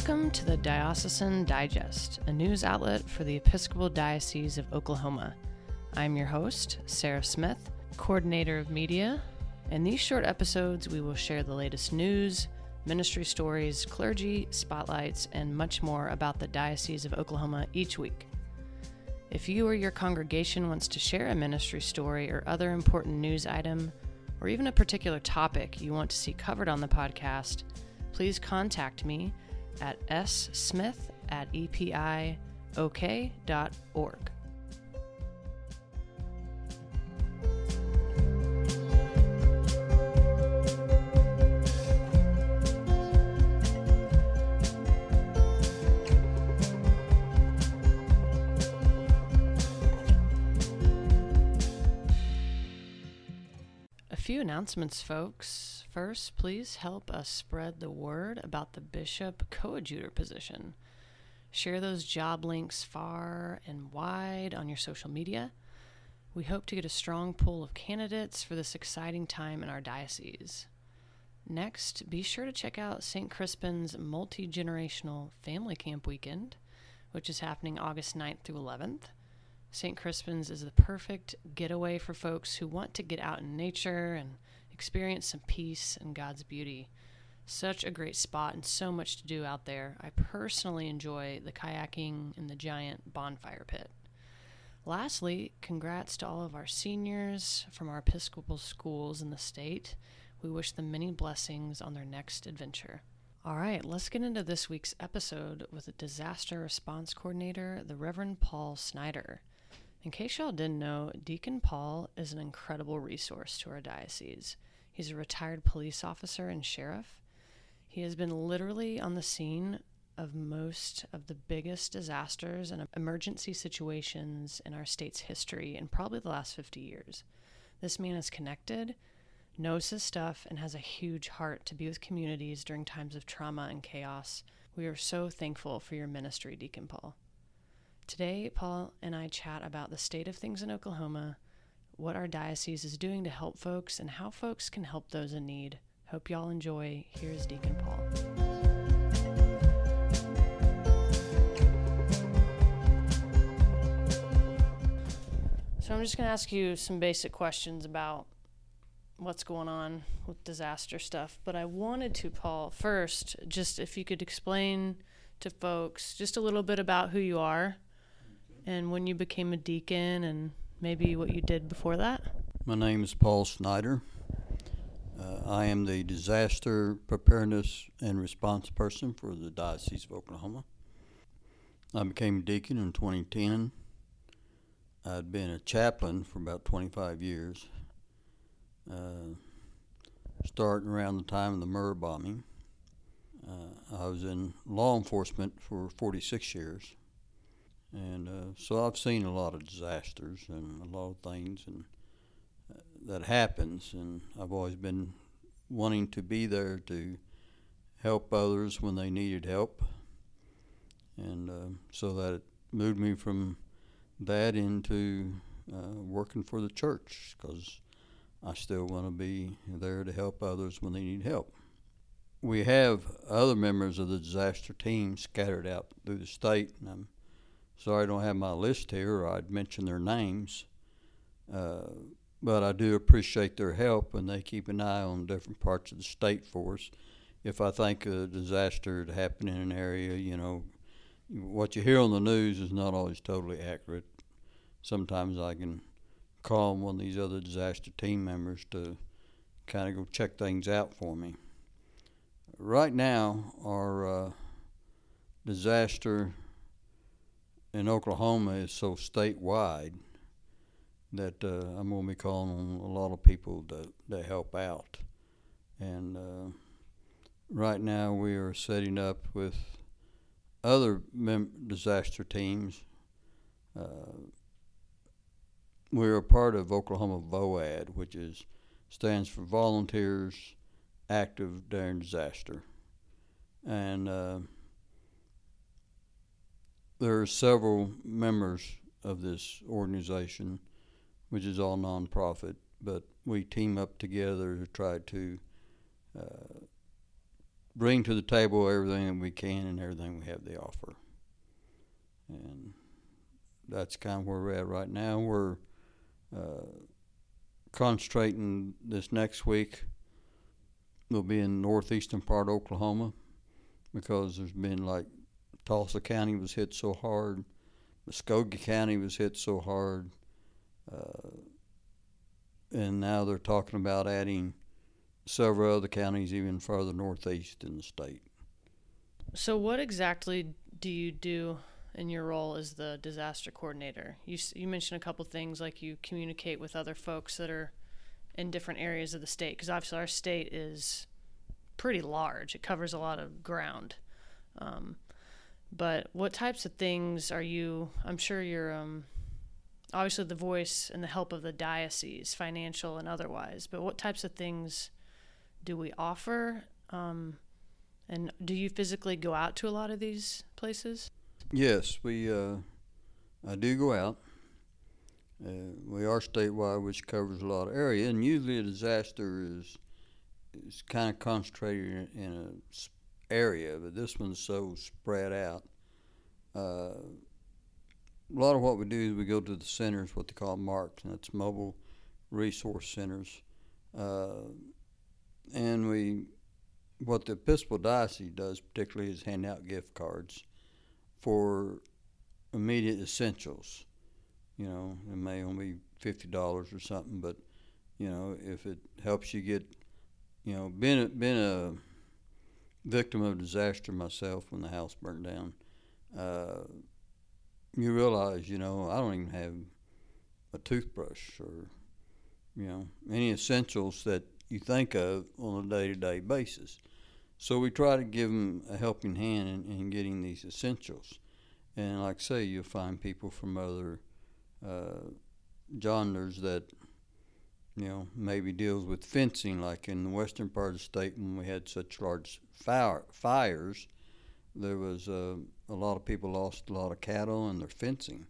Welcome to the Diocesan Digest, a news outlet for the Episcopal Diocese of Oklahoma. I'm your host, Sarah Smith, coordinator of media. In these short episodes, we will share the latest news, ministry stories, clergy, spotlights, and much more about the Diocese of Oklahoma each week. If you or your congregation wants to share a ministry story or other important news item, or even a particular topic you want to see covered on the podcast, please contact me at S smith at epiok.org. A few announcements, folks. First, please help us spread the word about the bishop coadjutor position. Share those job links far and wide on your social media. We hope to get a strong pool of candidates for this exciting time in our diocese. Next, be sure to check out St. Crispin's multi generational family camp weekend, which is happening August 9th through 11th. St. Crispin's is the perfect getaway for folks who want to get out in nature and experience some peace and God's beauty. Such a great spot and so much to do out there. I personally enjoy the kayaking and the giant bonfire pit. Lastly, congrats to all of our seniors from our Episcopal schools in the state. We wish them many blessings on their next adventure. All right, let's get into this week's episode with a disaster response coordinator, the Reverend Paul Snyder. In case y'all didn't know, Deacon Paul is an incredible resource to our diocese. He's a retired police officer and sheriff. He has been literally on the scene of most of the biggest disasters and emergency situations in our state's history in probably the last 50 years. This man is connected, knows his stuff, and has a huge heart to be with communities during times of trauma and chaos. We are so thankful for your ministry, Deacon Paul. Today, Paul and I chat about the state of things in Oklahoma, what our diocese is doing to help folks, and how folks can help those in need. Hope y'all enjoy. Here's Deacon Paul. So, I'm just going to ask you some basic questions about what's going on with disaster stuff. But I wanted to, Paul, first, just if you could explain to folks just a little bit about who you are and when you became a deacon and maybe what you did before that. My name is Paul Snyder. Uh, I am the disaster preparedness and response person for the Diocese of Oklahoma. I became deacon in 2010. I'd been a chaplain for about 25 years, uh, starting around the time of the Murrah bombing. Uh, I was in law enforcement for 46 years. And uh, so I've seen a lot of disasters and a lot of things and uh, that happens and I've always been wanting to be there to help others when they needed help. And uh, so that moved me from that into uh, working for the church because I still want to be there to help others when they need help. We have other members of the disaster team scattered out through the state, and I'm sorry I don't have my list here, I'd mention their names. Uh, but I do appreciate their help, and they keep an eye on different parts of the state for us. If I think a disaster had happened in an area, you know, what you hear on the news is not always totally accurate. Sometimes I can call one of these other disaster team members to kind of go check things out for me. Right now, our uh, disaster in Oklahoma is so statewide that uh, I'm going to be calling on a lot of people to, to help out. And uh, right now, we are setting up with other mem- disaster teams. Uh, we're a part of Oklahoma VOAD, which is stands for Volunteers Active During Disaster, and uh, there are several members of this organization, which is all nonprofit, but we team up together to try to uh, bring to the table everything that we can and everything we have to offer. And that's kind of where we're at right now. We're uh, concentrating this next week. We'll be in northeastern part of Oklahoma because there's been like Tulsa County was hit so hard, Muskogee County was hit so hard, uh, and now they're talking about adding several other counties even further northeast in the state. So, what exactly do you do in your role as the disaster coordinator? You you mentioned a couple things like you communicate with other folks that are in different areas of the state because obviously our state is pretty large. It covers a lot of ground. Um, but what types of things are you? I'm sure you're um, obviously the voice and the help of the diocese, financial and otherwise. But what types of things do we offer? Um, and do you physically go out to a lot of these places? Yes, we. Uh, I do go out. Uh, we are statewide, which covers a lot of area, and usually a disaster is is kind of concentrated in, in a area, but this one's so spread out. Uh, a lot of what we do is we go to the centers, what they call MARCs, and that's mobile resource centers, uh, and we what the Episcopal Diocese does particularly is hand out gift cards for immediate essentials. You know, it may only be fifty dollars or something, but you know, if it helps you get, you know, been been a victim of disaster myself when the house burned down, uh, you realize, you know, I don't even have a toothbrush or, you know, any essentials that you think of on a day-to-day basis. So we try to give them a helping hand in, in getting these essentials. And like I say, you'll find people from other uh, genres that, you know, maybe deals with fencing, like in the western part of the state when we had such large fire, fires, there was uh, a lot of people lost a lot of cattle and their fencing.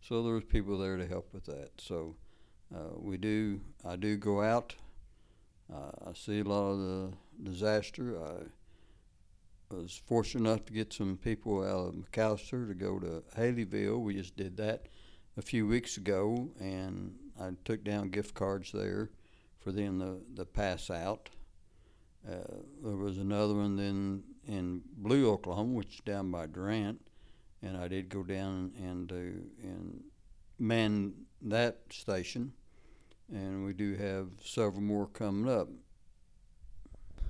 So there was people there to help with that. So uh, we do, I do go out. Uh, I see a lot of the disaster. I was fortunate enough to get some people out of McAlester to go to Haileyville. We just did that a few weeks ago, and I took down gift cards there for them to, to pass out. Uh, there was another one then in Blue, Oklahoma, which is down by Durant, and I did go down and do and man that station, and we do have several more coming up.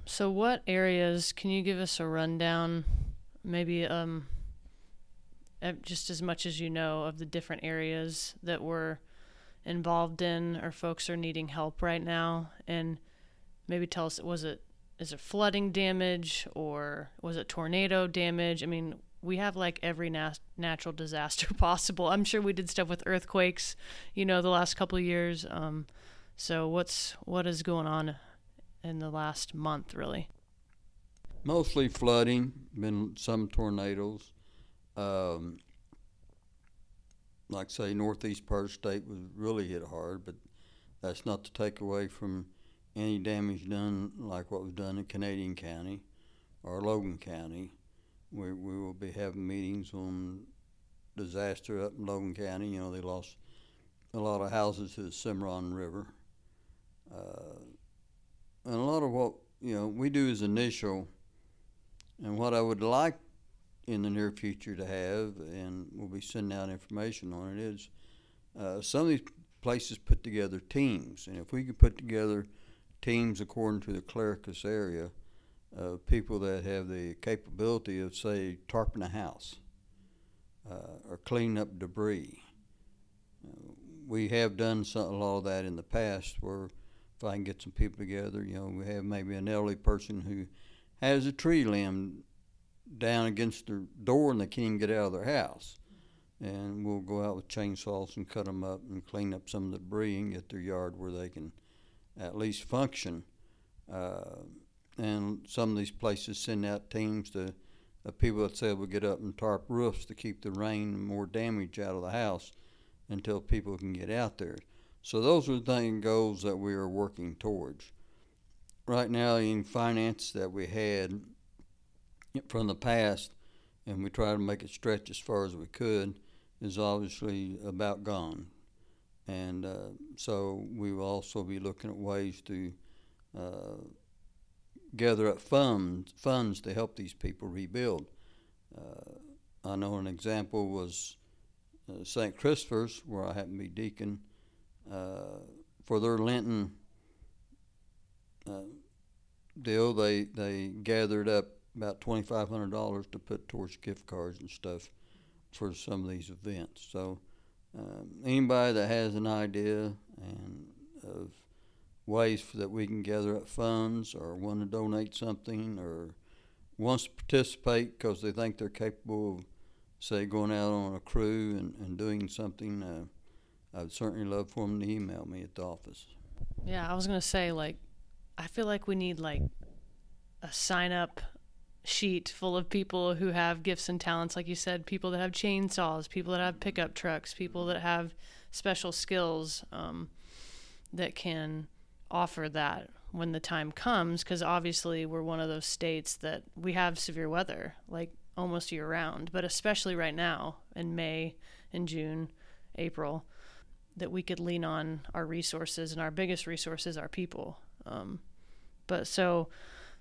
So, what areas can you give us a rundown? Maybe um, just as much as you know of the different areas that we're involved in, or folks are needing help right now, and maybe tell us was it is it flooding damage or was it tornado damage? I mean, we have like every nat- natural disaster possible. I'm sure we did stuff with earthquakes, you know, the last couple of years. Um, so what's what is going on in the last month, really? Mostly flooding, been some tornadoes. Um, like say, northeast part of the state was really hit hard, but that's not to take away from any damage done like what was done in Canadian County or Logan County. We, we will be having meetings on disaster up in Logan County. You know, they lost a lot of houses to the Cimarron River. Uh, and a lot of what you know we do is initial, and what I would like in the near future to have, and we'll be sending out information on it, is uh, some of these places put together teams, and if we could put together teams according to the Clericus area of people that have the capability of, say, tarping a house uh, or cleaning up debris. Uh, we have done some, a lot of that in the past where if I can get some people together, you know, we have maybe an elderly person who has a tree limb down against their door and they can't get out of their house. And we'll go out with chainsaws and cut them up and clean up some of the debris and get their yard where they can at least function. Uh, and some of these places send out teams to people that say will get up and tarp roofs to keep the rain and more damage out of the house until people can get out there. So those are the thing goals that we are working towards. Right now, in finance that we had from the past, and we try to make it stretch as far as we could, is obviously about gone. And uh, so we will also be looking at ways to uh, gather up funds funds to help these people rebuild. Uh, I know an example was uh, St. Christopher's, where I happen to be deacon, uh, for their Lenten uh, deal. They they gathered up about twenty five hundred dollars to put towards gift cards and stuff for some of these events. So um, anybody that has an idea and of ways that we can gather up funds or want to donate something or wants to participate because they think they're capable of, say, going out on a crew and, and doing something, uh, I'd certainly love for them to email me at the office. Yeah, I was gonna say like, I feel like we need like a sign up sheet full of people who have gifts and talents, like you said, people that have chainsaws, people that have pickup trucks, people that have special skills um, that can offer that when the time comes. Because obviously, we're one of those states that we have severe weather, like almost year round, but especially right now in May and June, April, that we could lean on our resources, and our biggest resources are people. Um, but so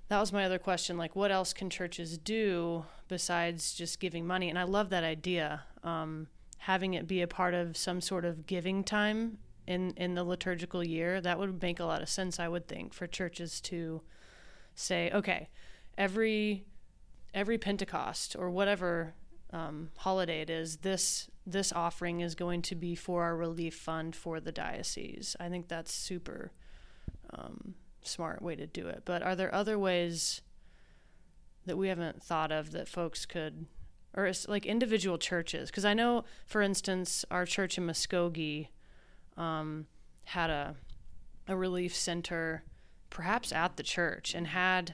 that was my other question like what else can churches do besides just giving money? And i love that idea um, having it be a part of some sort of giving time in in the liturgical year. That would make a lot of sense i would think for churches to say okay every every pentecost or whatever um, holiday it is this this offering is going to be for our relief fund for the diocese. I think that's super um, smart way to do it. But are there other ways that we haven't thought of that folks could, or it's like individual churches? Because I know, for instance, our church in Muskogee um, had a a relief center, perhaps at the church, and had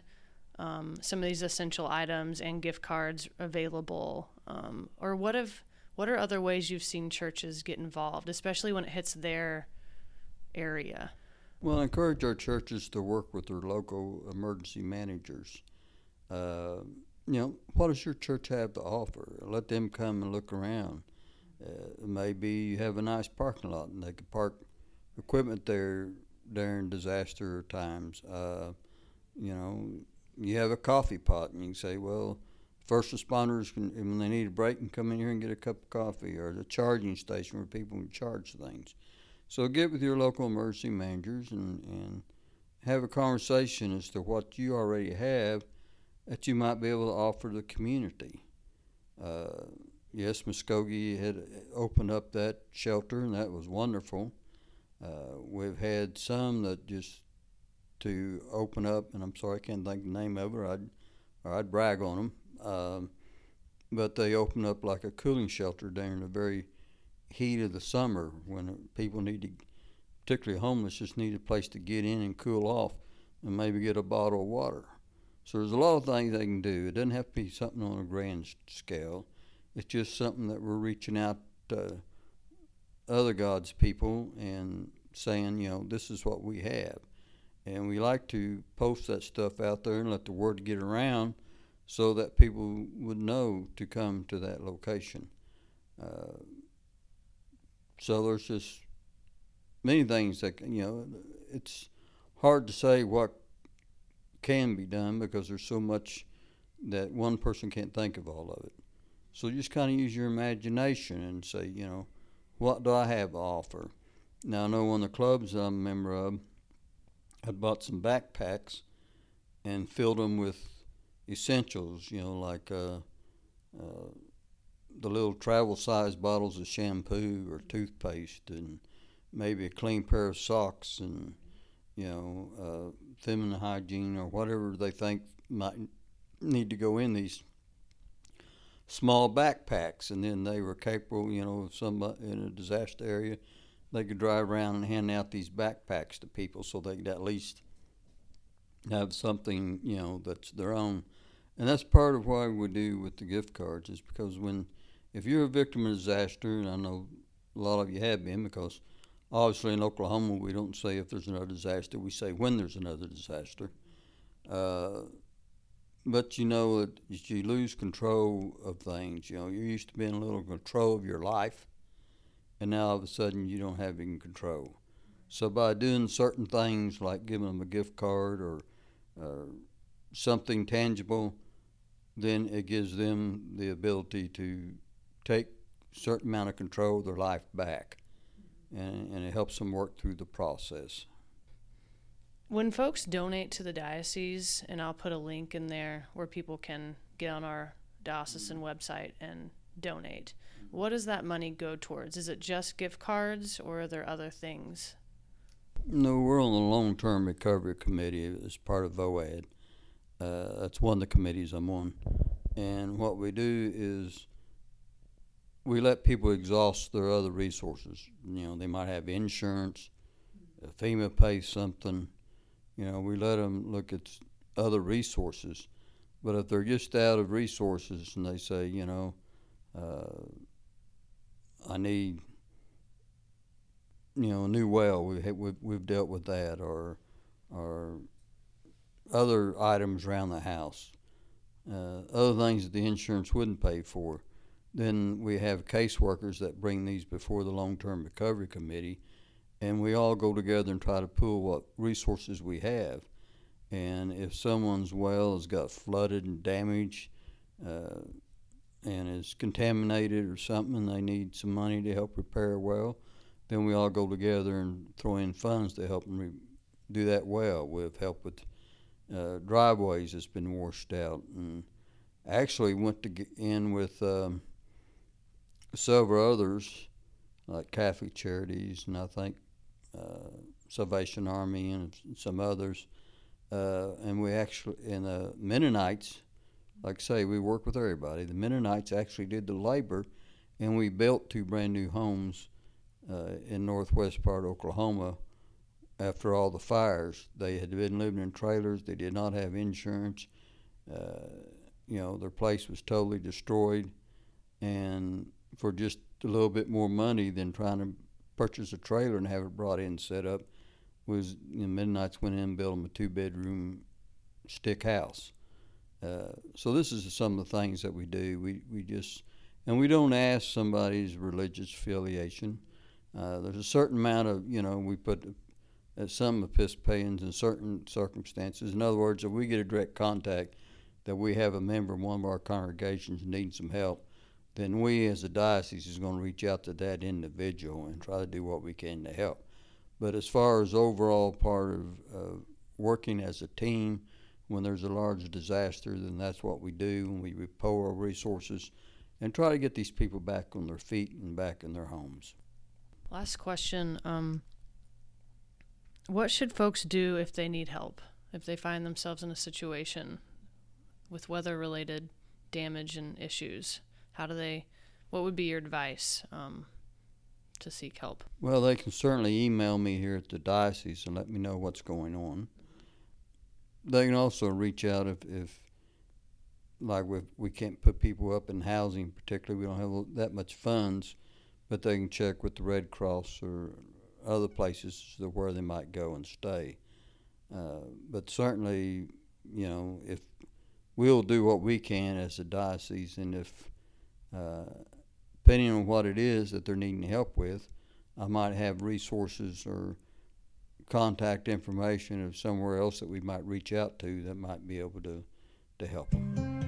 um, some of these essential items and gift cards available. Um, or what have what are other ways you've seen churches get involved, especially when it hits their area? Well, I encourage our churches to work with their local emergency managers. Uh, you know, what does your church have to offer? Let them come and look around. Uh, maybe you have a nice parking lot and they could park equipment there during disaster times. Uh, you know, you have a coffee pot and you can say, well, first responders can, when they need a break, can come in here and get a cup of coffee, or the charging station where people can charge things. So get with your local emergency managers and, and have a conversation as to what you already have that you might be able to offer the community. Uh, yes, Muskogee had opened up that shelter, and that was wonderful. Uh, we've had some that just to open up, and I'm sorry I can't think the name of it, I'd, or I'd brag on them. Um, but they opened up like a cooling shelter during a very heat of the summer when people need to, particularly homeless, just need a place to get in and cool off and maybe get a bottle of water. So there's a lot of things they can do. It doesn't have to be something on a grand scale. It's just something that we're reaching out to other God's people and saying, you know, this is what we have. And we like to post that stuff out there and let the word get around so that people would know to come to that location. Uh, so there's just many things that you know. It's hard to say what can be done because there's so much that one person can't think of all of it. So just kind of use your imagination and say, you know, what do I have to offer? Now I know one of the clubs I'm a member of, I bought some backpacks and filled them with essentials, you know, like uh, uh, the little travel size bottles of shampoo or toothpaste and maybe a clean pair of socks and you know uh, feminine hygiene or whatever they think might need to go in these small backpacks. And then they were capable you know in a disaster area they could drive around and hand out these backpacks to people so they could at least have something you know that's their own. And that's part of why we do with the gift cards is because when if you're a victim of disaster, and I know a lot of you have been, because obviously in Oklahoma we don't say if there's another disaster, we say when there's another disaster. Uh, but you know, it, you lose control of things. You know, you're used to being a little control of your life, and now all of a sudden you don't have any control. So by doing certain things like giving them a gift card or uh, something tangible, then it gives them the ability to take a certain amount of control of their life back, and, and it helps them work through the process. When folks donate to the diocese, and I'll put a link in there where people can get on our diocesan website and donate, what does that money go towards? Is it just gift cards or are there other things? No, we're on the long term recovery committee as part of VOAD. Uh, that's one of the committees I'm on. And what we do is we let people exhaust their other resources. You know, they might have insurance, FEMA pays something. You know, we let them look at other resources. But if they're just out of resources and they say, you know, uh, I need, you know, a new well, we we've, we've dealt with that, or, or other items around the house, uh, other things that the insurance wouldn't pay for. Then we have caseworkers that bring these before the long term recovery committee, and we all go together and try to pool what resources we have. And if someone's well has got flooded and damaged uh, and is contaminated or something, and they need some money to help repair a well, then we all go together and throw in funds to help them re- do that well. We've helped with uh, driveways that's been washed out, and actually went to in with um, several others like Catholic Charities, and I think uh, Salvation Army and some others. Uh, and we actually, and the Mennonites, like I say, we work with everybody. The Mennonites actually did the labor, and we built two brand new homes uh, in northwest part of Oklahoma after all the fires. They had been living in trailers. They did not have insurance. Uh, you know, their place was totally destroyed, and for just a little bit more money than trying to purchase a trailer and have it brought in and set up, was you know, Mennonites went in and built them a two bedroom stick house. Uh, so this is some of the things that we do. We we just and we don't ask somebody's religious affiliation. Uh, there's a certain amount of you know we put uh, some Episcopalians in certain circumstances. In other words, if we get a direct contact that we have a member in one of our congregations needing some help, then we as a diocese is going to reach out to that individual and try to do what we can to help. But as far as overall part of uh, working as a team, when there's a large disaster, then that's what we do, and we pour our resources and try to get these people back on their feet and back in their homes. Last question. Um, what should folks do if they need help? If they find themselves in a situation with weather related damage and issues? How do they, what would be your advice um, to seek help? Well, they can certainly email me here at the diocese and let me know what's going on. They can also reach out if, if like we we can't put people up in housing, particularly we don't have that much funds, but they can check with the Red Cross or other places where they might go and stay. Uh, but certainly, you know, if we'll do what we can as a diocese, and if uh, depending on what it is that they're needing help with, I might have resources or contact information of somewhere else that we might reach out to that might be able to, to help them.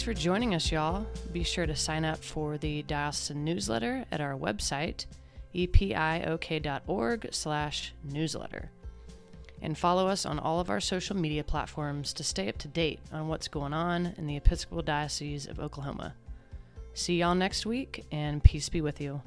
Thanks for joining us, y'all. Be sure to sign up for the Diocesan newsletter at our website, epiok.org slash newsletter. And follow us on all of our social media platforms to stay up to date on what's going on in the Episcopal Diocese of Oklahoma. See y'all next week, and peace be with you.